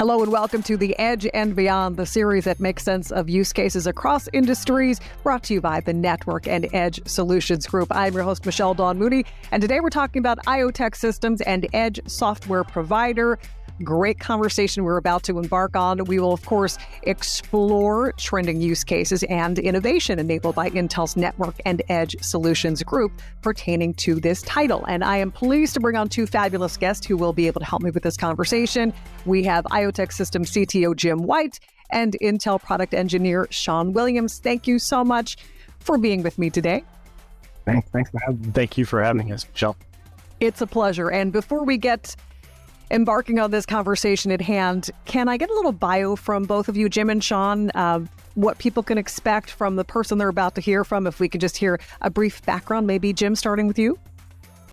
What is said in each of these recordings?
Hello and welcome to The Edge and Beyond, the series that makes sense of use cases across industries, brought to you by the Network and Edge Solutions Group. I'm your host, Michelle Dawn Mooney, and today we're talking about IoTech systems and edge software provider great conversation we're about to embark on. We will, of course, explore trending use cases and innovation enabled by Intel's Network and Edge Solutions Group pertaining to this title. And I am pleased to bring on two fabulous guests who will be able to help me with this conversation. We have IoTech System CTO Jim White and Intel product engineer Sean Williams. Thank you so much for being with me today. Thanks, thanks for having me. Thank you for having us, Michelle. It's a pleasure. And before we get embarking on this conversation at hand, can I get a little bio from both of you, Jim and Sean? Uh, what people can expect from the person they're about to hear from? If we could just hear a brief background, maybe Jim, starting with you.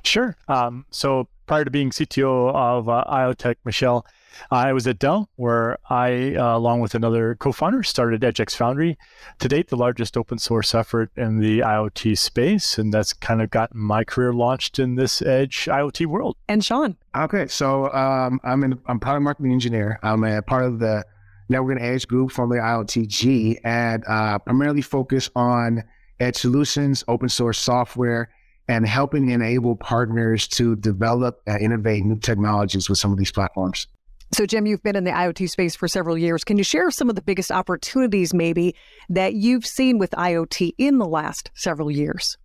Sure. Um, so prior to being CTO of uh, IoTech, Michelle, I was at Dell, where I, uh, along with another co-founder, started EdgeX Foundry. To date, the largest open source effort in the IoT space, and that's kind of gotten my career launched in this edge IoT world. And Sean. Okay, so um, I'm an I'm product marketing engineer. I'm a part of the Network and Edge group, formerly IoTG, and uh, primarily focus on edge solutions, open source software, and helping enable partners to develop and innovate new technologies with some of these platforms. So, Jim, you've been in the IoT space for several years. Can you share some of the biggest opportunities, maybe, that you've seen with IoT in the last several years?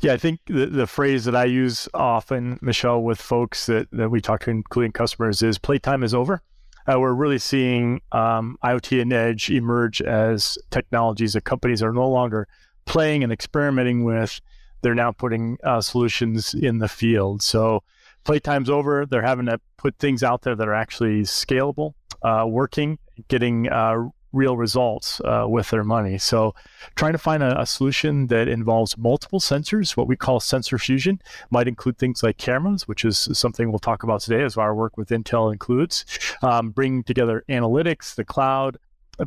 Yeah, I think the, the phrase that I use often, Michelle, with folks that, that we talk to, including customers, is playtime is over. Uh, we're really seeing um, IoT and Edge emerge as technologies that companies are no longer playing and experimenting with. They're now putting uh, solutions in the field. So, playtime's over. They're having to put things out there that are actually scalable, uh, working, getting uh, real results uh, with their money. So, trying to find a, a, solution that involves multiple sensors, what we call sensor fusion, might include things like cameras, which is something we'll talk about today as our work with Intel includes, um, bringing together analytics, the cloud,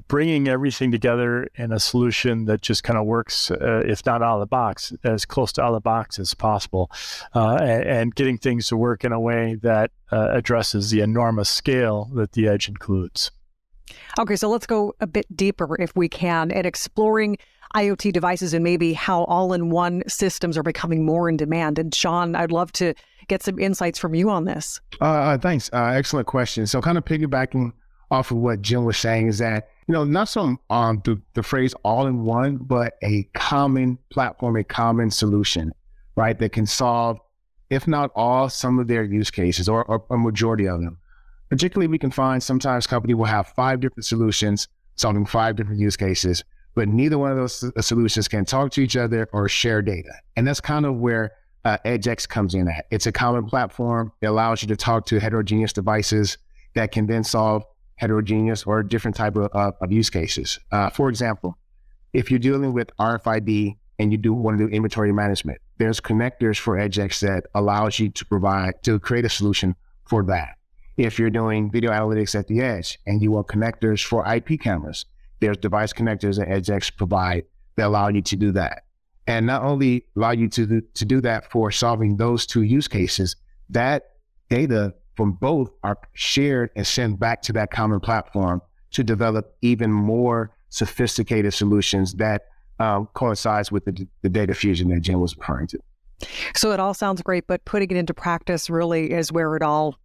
bringing everything together in a solution that just kind of works, uh, if not out of the box, as close to out of the box as possible, uh, and, and, getting things to work in a way that uh, addresses the enormous scale that the edge includes. Okay, so let's go a bit deeper, if we can, at exploring IoT devices and maybe how all in one systems are becoming more in demand. And Sean, I'd love to get some insights from you on this. Uh, uh thanks. Uh, excellent question. So, kind of piggybacking off of what Jim was saying, is that you know, not some um the, the phrase all in one, but a common platform, a common solution, right? That can solve, if not all, some of their use cases or, or a majority of them. Particularly, we can find sometimes company will have five different solutions solving five different use cases, but neither one of those uh, solutions can talk to each other or share data. And that's kind of where uh, EdgeX comes in at. It's a common platform. It allows you to talk to heterogeneous devices that can then solve heterogeneous or different type of, of, of use cases. Uh, for example, if you're dealing with RFID and you do want to do inventory management, there's connectors for EdgeX that allows you to provide to create a solution for that. If you're doing video analytics at the edge and you want connectors for IP cameras, there's device connectors that EdgeX provide that allow you to do that. And not only allow you to, to do that for solving those two use cases, that data from both are shared and sent back to that common platform to develop even more sophisticated solutions that um, coincides with the, the data fusion that Jim was referring to. So it all sounds great, but putting it into practice really is where it all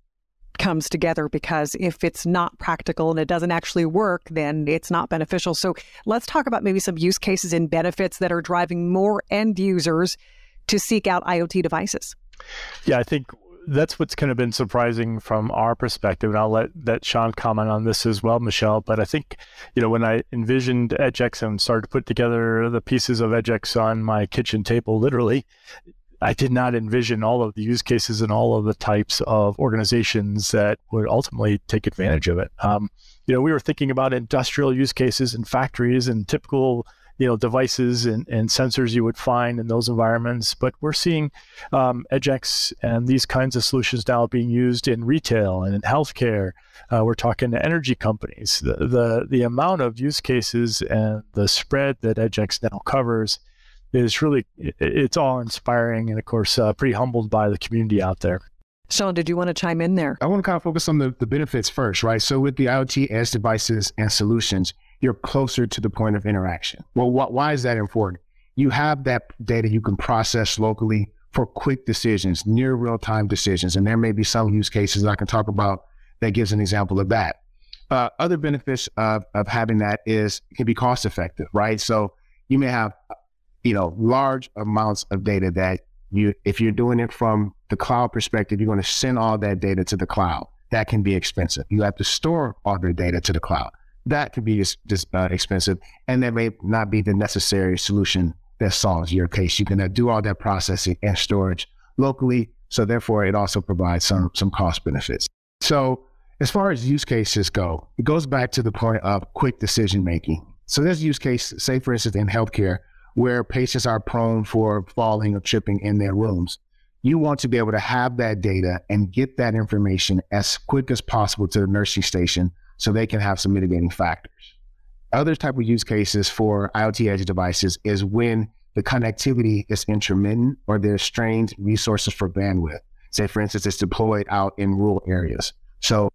comes together because if it's not practical and it doesn't actually work, then it's not beneficial. So let's talk about maybe some use cases and benefits that are driving more end users to seek out IoT devices. Yeah, I think that's what's kind of been surprising from our perspective, and I'll let that Sean comment on this as well, Michelle. But I think, you know, when I envisioned EdgeX and started to put together the pieces of EdgeX on my kitchen table, literally, I did not envision all of the use cases and all of the types of organizations that would ultimately take advantage of it. Um, you know, we were thinking about industrial use cases and factories and typical you know devices and, and sensors you would find in those environments. But we're seeing um, EdgeX and these kinds of solutions now being used in retail and in healthcare. Uh, we're talking to energy companies. The, the the amount of use cases and the spread that EdgeX now covers is really it's all inspiring and of course uh, pretty humbled by the community out there. Sean, did you want to chime in there? I want to kind of focus on the, the benefits first, right? So with the IoT as devices and solutions, you're closer to the point of interaction. Well, wh- why is that important? You have that data you can process locally for quick decisions, near real time decisions. And there may be some use cases I can talk about that gives an example of that. Uh, other benefits of, of having that is it can be cost effective, right? So you may have, you know, large amounts of data that you, if you're doing it from the cloud perspective, you're going to send all that data to the cloud. That can be expensive. You have to store all the data to the cloud. That can be just, just uh, expensive, and that may not be the necessary solution that solves your case. You can uh, do all that processing and storage locally, so therefore it also provides some some cost benefits. So as far as use cases go, it goes back to the point of quick decision making. So there's use case, say for instance in healthcare, where patients are prone for falling or tripping in their rooms. You want to be able to have that data and get that information as quick as possible to the nursing station so they can have some mitigating factors. Other type of use cases for IoT edge devices is when the connectivity is intermittent or there's strained resources for bandwidth. Say, for instance, it's deployed out in rural areas. So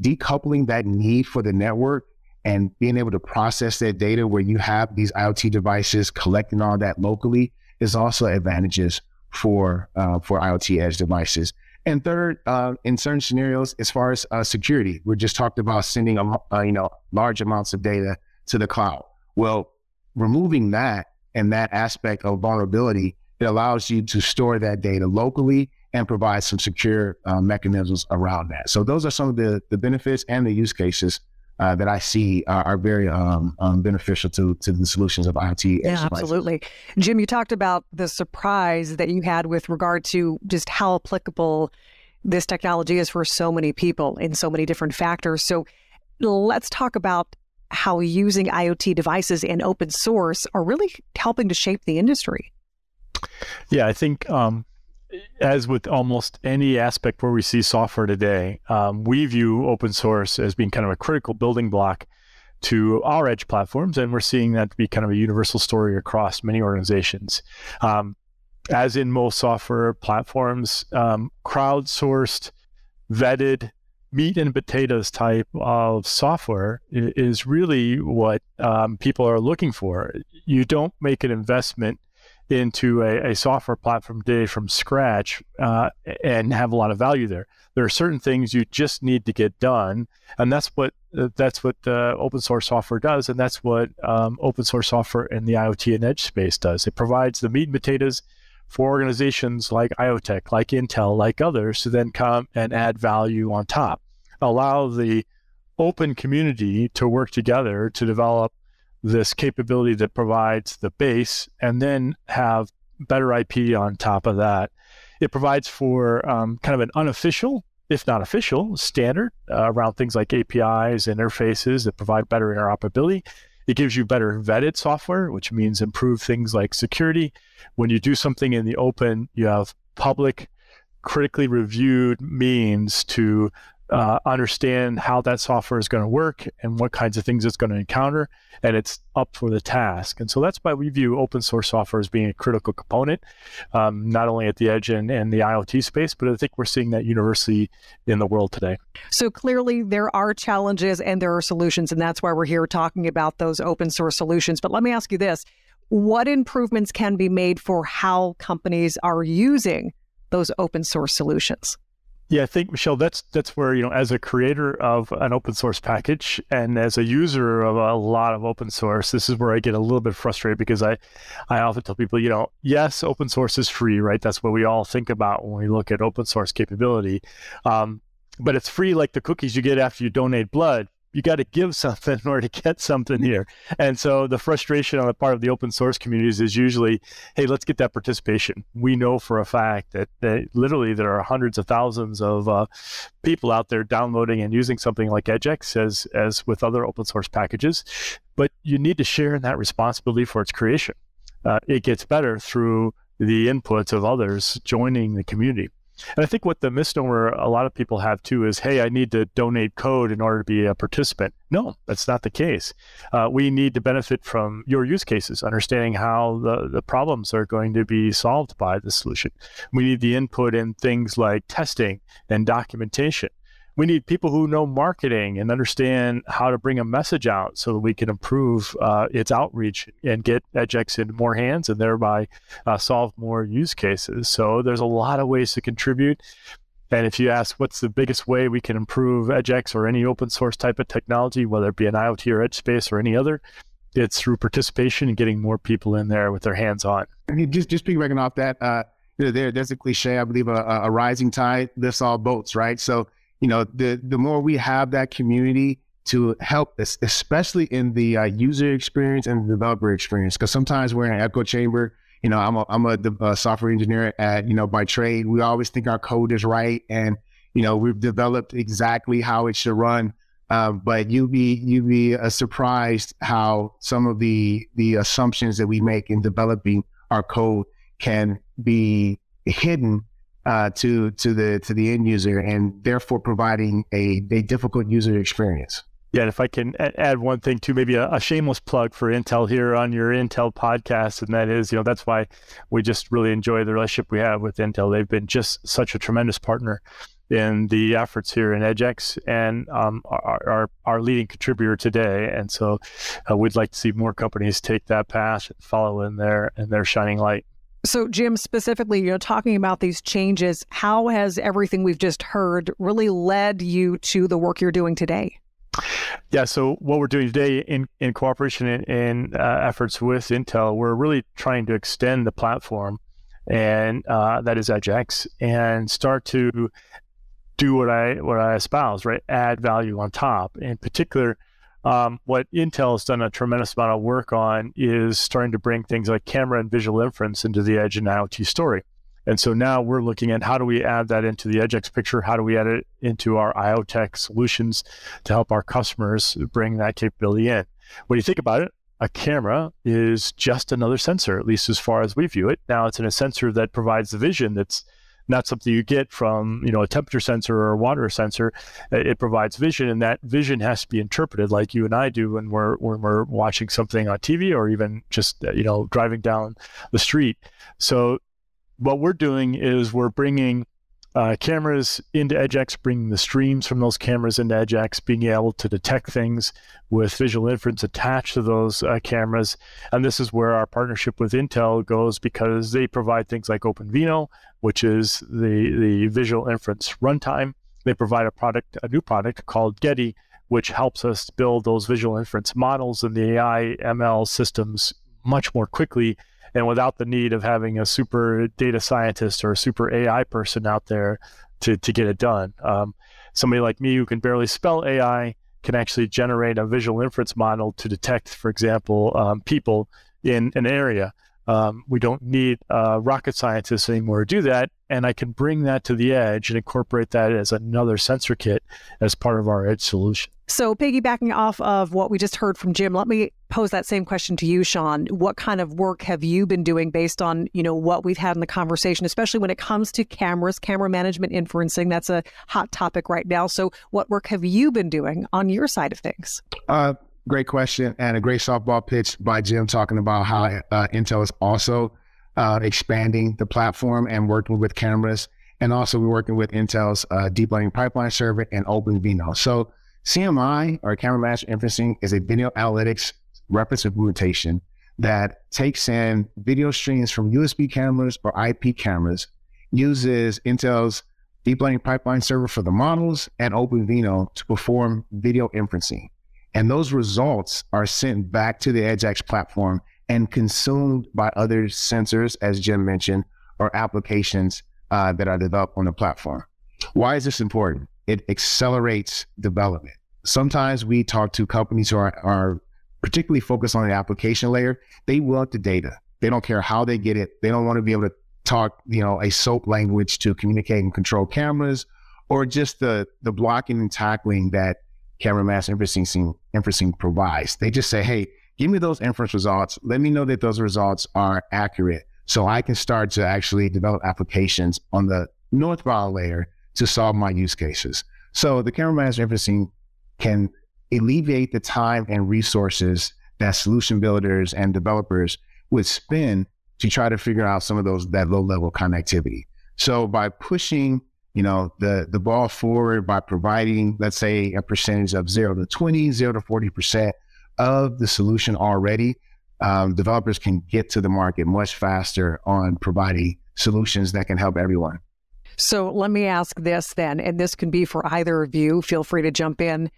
decoupling that need for the network and being able to process that data where you have these IoT devices collecting all that locally is also advantages for uh, for IoT edge devices. And third, uh, in certain scenarios, as far as uh, security, we just talked about sending a, uh, you know large amounts of data to the cloud. Well, removing that and that aspect of vulnerability, it allows you to store that data locally and provide some secure uh, mechanisms around that. So those are some of the the benefits and the use cases uh, that I see are, are very um, um, beneficial to to the solutions of IoT. Yeah, absolutely. Jim, you talked about the surprise that you had with regard to just how applicable this technology is for so many people in so many different factors. So let's talk about how using IoT devices and open source are really helping to shape the industry. Yeah, I think um, as with almost any aspect where we see software today, um, we view open source as being kind of a critical building block to our edge platforms, and we're seeing that to be kind of a universal story across many organizations. Um, as in most software platforms, um, crowdsourced, vetted, meat and potatoes type of software is really what um, people are looking for. You don't make an investment into a, a software platform today from scratch uh, and have a lot of value there. There are certain things you just need to get done, and that's what that's what uh, open source software does, and that's what um, open source software in the IoT and edge space does. It provides the meat and potatoes for organizations like IoTech, like Intel, like others to then come and add value on top. Allow the open community to work together to develop this capability that provides the base and then have better IP on top of that. It provides for um, kind of an unofficial, if not official, standard uh, around things like APIs interfaces that provide better interoperability. It gives you better vetted software, which means improved things like security. When you do something in the open, you have public, critically reviewed means to uh, understand how that software is going to work and what kinds of things it's going to encounter, and it's up for the task. And so that's why we view open source software as being a critical component, um, not only at the edge and, and the IoT space, but I think we're seeing that universally in the world today. So clearly, there are challenges and there are solutions, and that's why we're here talking about those open source solutions. But let me ask you this what improvements can be made for how companies are using those open source solutions? Yeah, I think Michelle, that's that's where you know, as a creator of an open source package and as a user of a lot of open source, this is where I get a little bit frustrated because I, I often tell people, you know, yes, open source is free, right? That's what we all think about when we look at open source capability, um, but it's free like the cookies you get after you donate blood you got to give something in order to get something here. And so the frustration on the part of the open source communities is usually, hey, let's get that participation. We know for a fact that, that literally there are hundreds of thousands of uh, people out there downloading and using something like EdgeX as, as with other open source packages, but you need to share in that responsibility for its creation. Uh, it gets better through the inputs of others joining the community. And I think what the misnomer a lot of people have too is, hey, I need to donate code in order to be a participant. No, that's not the case. Uh, we need to benefit from your use cases, understanding how the, the problems are going to be solved by the solution. We need the input in things like testing and documentation we need people who know marketing and understand how to bring a message out so that we can improve uh, its outreach and get edgex into more hands and thereby uh, solve more use cases. So there's a lot of ways to contribute. And if you ask what's the biggest way we can improve edgex or any open source type of technology whether it be an iot or edge space or any other it's through participation and getting more people in there with their hands on. I mean, just just piggybacking off that uh, there, there's a cliche i believe a, a rising tide lifts all boats right? So you know, the the more we have that community to help, especially in the uh, user experience and the developer experience, because sometimes we're in an echo chamber. You know, I'm a I'm a, a software engineer at you know by trade. We always think our code is right, and you know we've developed exactly how it should run. Um, but you'd be you'd be uh, surprised how some of the the assumptions that we make in developing our code can be hidden uh, to to the to the end user, and therefore providing a a difficult user experience. Yeah, and if I can add one thing too, maybe a, a, shameless plug for Intel here on your Intel podcast, and that is, you know, that's why we just really enjoy the relationship we have with Intel. They've been just such a tremendous partner in the efforts here in EdgeX and um, our, our, our, leading contributor today. And so uh, we'd like to see more companies take that path and follow in their in their shining light. So, Jim, specifically, you know, talking about these changes, how has everything we've just heard really led you to the work you're doing today? Yeah, so what we're doing today in, in cooperation and uh, efforts with Intel, we're really trying to extend the platform, and uh, that is EdgeX, and start to do what I what I espouse, right? Add value on top. In particular, um, what Intel has done a tremendous amount of work on is starting to bring things like camera and visual inference into the edge and IoT story. And so now we're looking at how do we add that into the EdgeX picture? How do we add it into our IoTech solutions to help our customers bring that capability in? When you think about it, a camera is just another sensor, at least as far as we view it. Now it's in a sensor that provides the vision that's not something you get from you know a temperature sensor or a water sensor. It provides vision, and that vision has to be interpreted like you and I do when we're when we're watching something on TV or even just you know driving down the street. So what we're doing is we're bringing uh, cameras into EdgeX, bringing the streams from those cameras into EdgeX, being able to detect things with visual inference attached to those uh, cameras. And this is where our partnership with Intel goes because they provide things like OpenVINO, which is the, the visual inference runtime. They provide a product, a new product called Geti, which helps us build those visual inference models and the AI ML systems much more quickly and without the need of having a super data scientist or a super AI person out there to, to get it done. Um, somebody like me who can barely spell AI can actually generate a visual inference model to detect, for example, um, people in an area. Um, we don't need uh, rocket scientists anymore to do that. And I can bring that to the edge and incorporate that as another sensor kit as part of our edge solution. So, piggybacking off of what we just heard from Jim, let me pose that same question to you, Sean. What kind of work have you been doing based on, you know, what we've had in the conversation, especially when it comes to cameras, camera management, inferencing? That's a hot topic right now. So, what work have you been doing on your side of things? Uh, great question and a great softball pitch by Jim talking about how uh, Intel is also uh, expanding the platform and working with cameras. And also, we're working with Intel's uh, deep learning pipeline server and OpenVINO. So, CMI or camera management inferencing is a video analytics reference implementation that takes in video streams from USB cameras or IP cameras, uses Intel's deep learning pipeline server for the models and OpenVINO to perform video inferencing. And those results are sent back to the EdgeX platform and consumed by other sensors, as Jim mentioned, or applications uh, that are developed on the platform. Why is this important? It accelerates development. Sometimes we talk to companies who are, are particularly focused on the application layer. They want the data. They don't care how they get it. They don't want to be able to talk, you know, a SOAP language to communicate and control cameras, or just the the blocking and tackling that camera mass inferencing inferencing provides. They just say, hey, give me those inference results. Let me know that those results are accurate so I can start to actually develop applications on the north northbound layer to solve my use cases. So the camera management inferencing can alleviate the time and resources that solution builders and developers would spend to try to figure out some of those that low level connectivity. So by pushing, you know, the the ball forward by providing, let's say, a percentage of zero to 20, zero to 40 percent of the solution already, um, developers can get to the market much faster on providing solutions that can help everyone. So let me ask this then, and this can be for either of you. Feel free to jump in.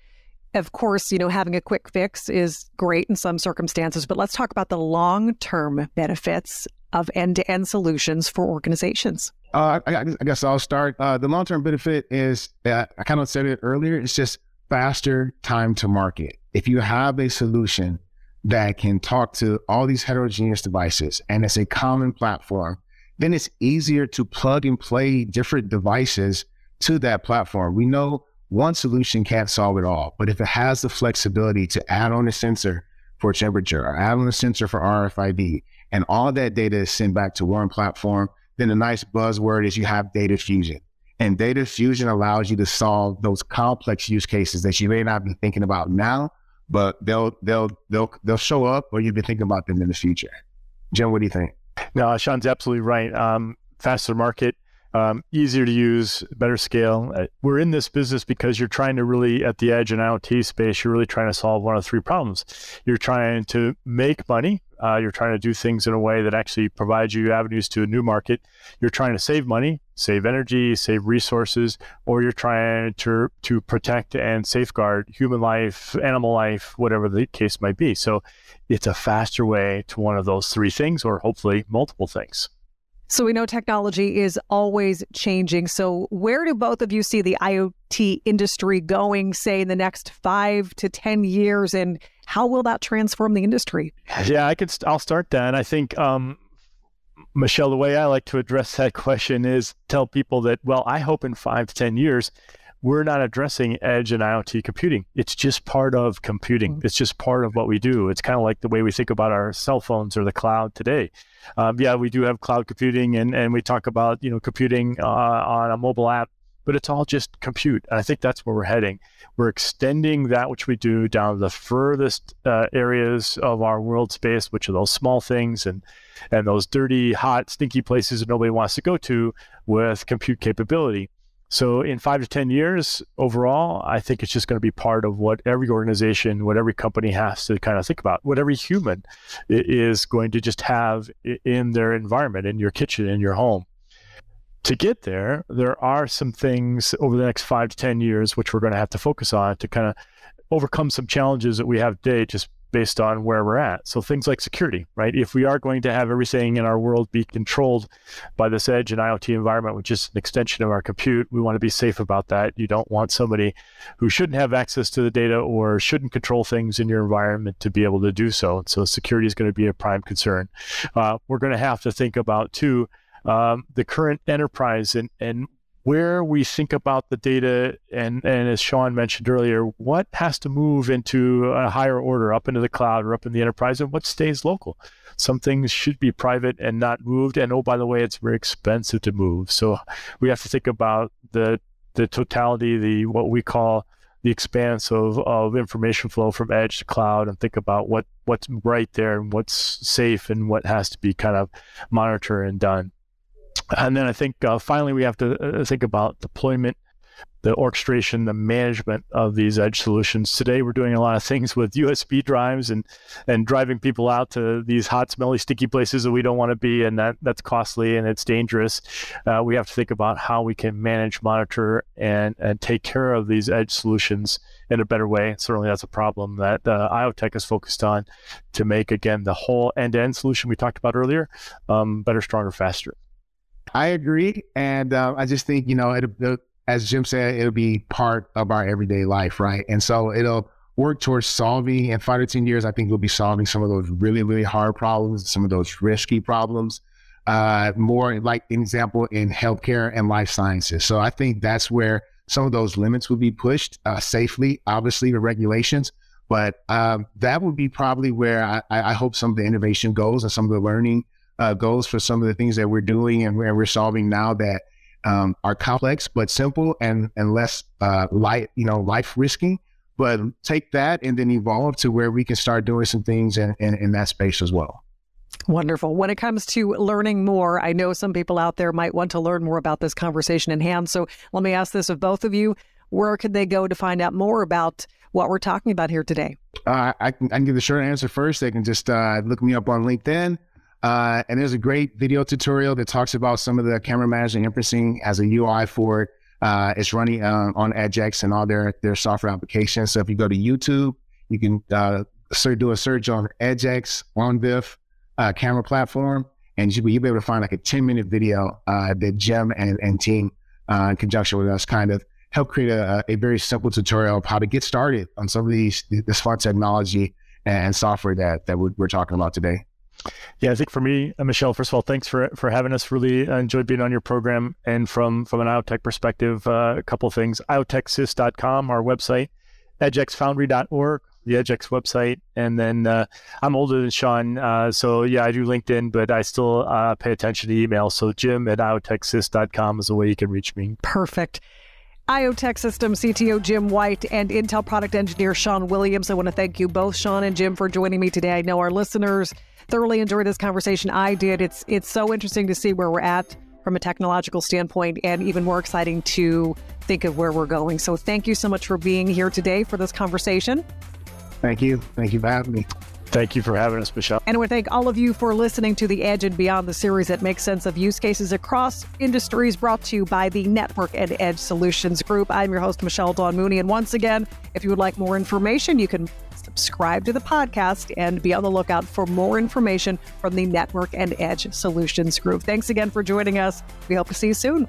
Of course, you know, having a quick fix is great in some circumstances, but let's talk about the long term benefits of end to end solutions for organizations. Uh, I, I, guess I'll start. Uh, the long term benefit is that I kind of said it earlier, it's just faster time to market. If you have a solution that can talk to all these heterogeneous devices and it's a common platform, then it's easier to plug and play different devices to that platform. We know one solution can't solve it all. But if it has the flexibility to add on a sensor for temperature or add on a sensor for RFID, and all that data is sent back to one platform, then the nice buzzword is you have data fusion. And data fusion allows you to solve those complex use cases that you may not be thinking about now, but they'll they'll they'll they'll show up or you'll be thinking about them in the future. Jim, what do you think? No, Sean's absolutely right. Um, faster market, um, easier to use, better scale. Uh, we're in this business because you're trying to really, at the edge in IoT space, you're really trying to solve one of three problems. You're trying to make money. Uh, you're trying to do things in a way that actually provides you avenues to a new market. You're trying to save money, save energy, save resources, or you're trying to to protect and safeguard human life, animal life, whatever the case might be. So, it's a faster way to one of those three things, or hopefully multiple things. So we know technology is always changing. So where do both of you see the IoT industry going, say, in the next five to 10 years? And how will that transform the industry? Yeah, I could, I'll start then. I think, um, Michelle, the way I like to address that question is tell people that, well, I hope in five to 10 years, we're not addressing edge and IoT computing. It's just part of computing. Mm-hmm. It's just part of what we do. It's kind of like the way we think about our cell phones or the cloud today. Um, yeah, we do have cloud computing, and and we talk about you know computing uh, on a mobile app, but it's all just compute. And I think that's where we're heading. We're extending that which we do down to the furthest uh, areas of our world space, which are those small things and and those dirty, hot, stinky places that nobody wants to go to with compute capability. So in five to 10 years overall, I think it's just going to be part of what every organization, what every company has to kind of think about, what every human is going to just have in their environment, in your kitchen, in your home. To get there, there are some things over the next five to 10 years which we're going to have to focus on to kind of overcome some challenges that we have today just based on where we're at. So things like security, right? If we are going to have everything in our world be controlled by this edge and IoT environment, which is an extension of our compute, we want to be safe about that. You don't want somebody who shouldn't have access to the data or shouldn't control things in your environment to be able to do so. So security is going to be a prime concern. Uh, we're going to have to think about too um, the current enterprise and and where we think about the data and and as Sean mentioned earlier, what has to move into a higher order up into the cloud or up in the enterprise and what stays local. Some things should be private and not moved. And oh by the way, it's very expensive to move. So we have to think about the the totality, the what we call the expanse of, of information flow from edge to cloud and think about what what's right there and what's safe and what has to be kind of monitored and done. And then I think uh, finally we have to uh, think about deployment, the orchestration, the management of these edge solutions. Today we're doing a lot of things with USB drives and and driving people out to these hot, smelly, sticky places that we don't want to be, and that that's costly and it's dangerous. Uh, we have to think about how we can manage, monitor, and and take care of these edge solutions in a better way. Certainly, that's a problem that uh, IoTech is focused on to make again the whole end-to-end solution we talked about earlier um, better, stronger, faster. I agree, and uh, I just think you know, it, it, as Jim said, it'll be part of our everyday life, right? And so it'll work towards solving. In five to ten years, I think we'll be solving some of those really, really hard problems, some of those risky problems. Uh, more like an example in healthcare and life sciences. So I think that's where some of those limits will be pushed uh, safely, obviously the regulations. But um, that would be probably where I, I, hope some of the innovation goes and some of the learning uh, goals for some of the things that we're doing and we're, we're solving now that um, are complex but simple and and less uh, light, you know, life risking. But take that and then evolve to where we can start doing some things in, in, in that space as well. Wonderful. When it comes to learning more, I know some people out there might want to learn more about this conversation in hand. So let me ask this of both of you. Where could they go to find out more about what we're talking about here today? Uh, I, can, I can give the short answer first. They can just uh, look me up on LinkedIn. Uh, and there's a great video tutorial that talks about some of the camera management inferencing as a UI for it. Uh, it's running uh, on EdgeX and all their their software applications. So if you go to YouTube, you can uh, do a search on EdgeX ONVIF uh, camera platform, and you'll be able to find like a 10 minute video uh, that Jim and, and team uh, in conjunction with us kind of help create a, a very simple tutorial of how to get started on some of these this fun technology and software that that we're talking about today. Yeah, I think for me, uh, Michelle, first of all, thanks for for having us. Really enjoyed being on your program. And from from an IoTech perspective, uh, a couple of things: iotechsys.com, our website, edgexfoundry.org, the edgex website. And then uh, I'm older than Sean, uh, so yeah, I do LinkedIn, but I still uh, pay attention to email. So Jim at iotechsys.com is a way you can reach me. Perfect. IoTech Systems CTO Jim White and Intel product engineer Sean Williams. I want to thank you both, Sean and Jim, for joining me today. I know our listeners thoroughly enjoyed this conversation. I did. It's it's so interesting to see where we're at from a technological standpoint, and even more exciting to think of where we're going. So, thank you so much for being here today for this conversation. Thank you. Thank you for having me. Thank you for having us, Michelle. And I want to thank all of you for listening to the Edge and Beyond the series that makes sense of use cases across industries brought to you by the Network and Edge Solutions Group. I'm your host, Michelle Dawn Mooney. And once again, if you would like more information, you can subscribe to the podcast and be on the lookout for more information from the Network and Edge Solutions Group. Thanks again for joining us. We hope to see you soon.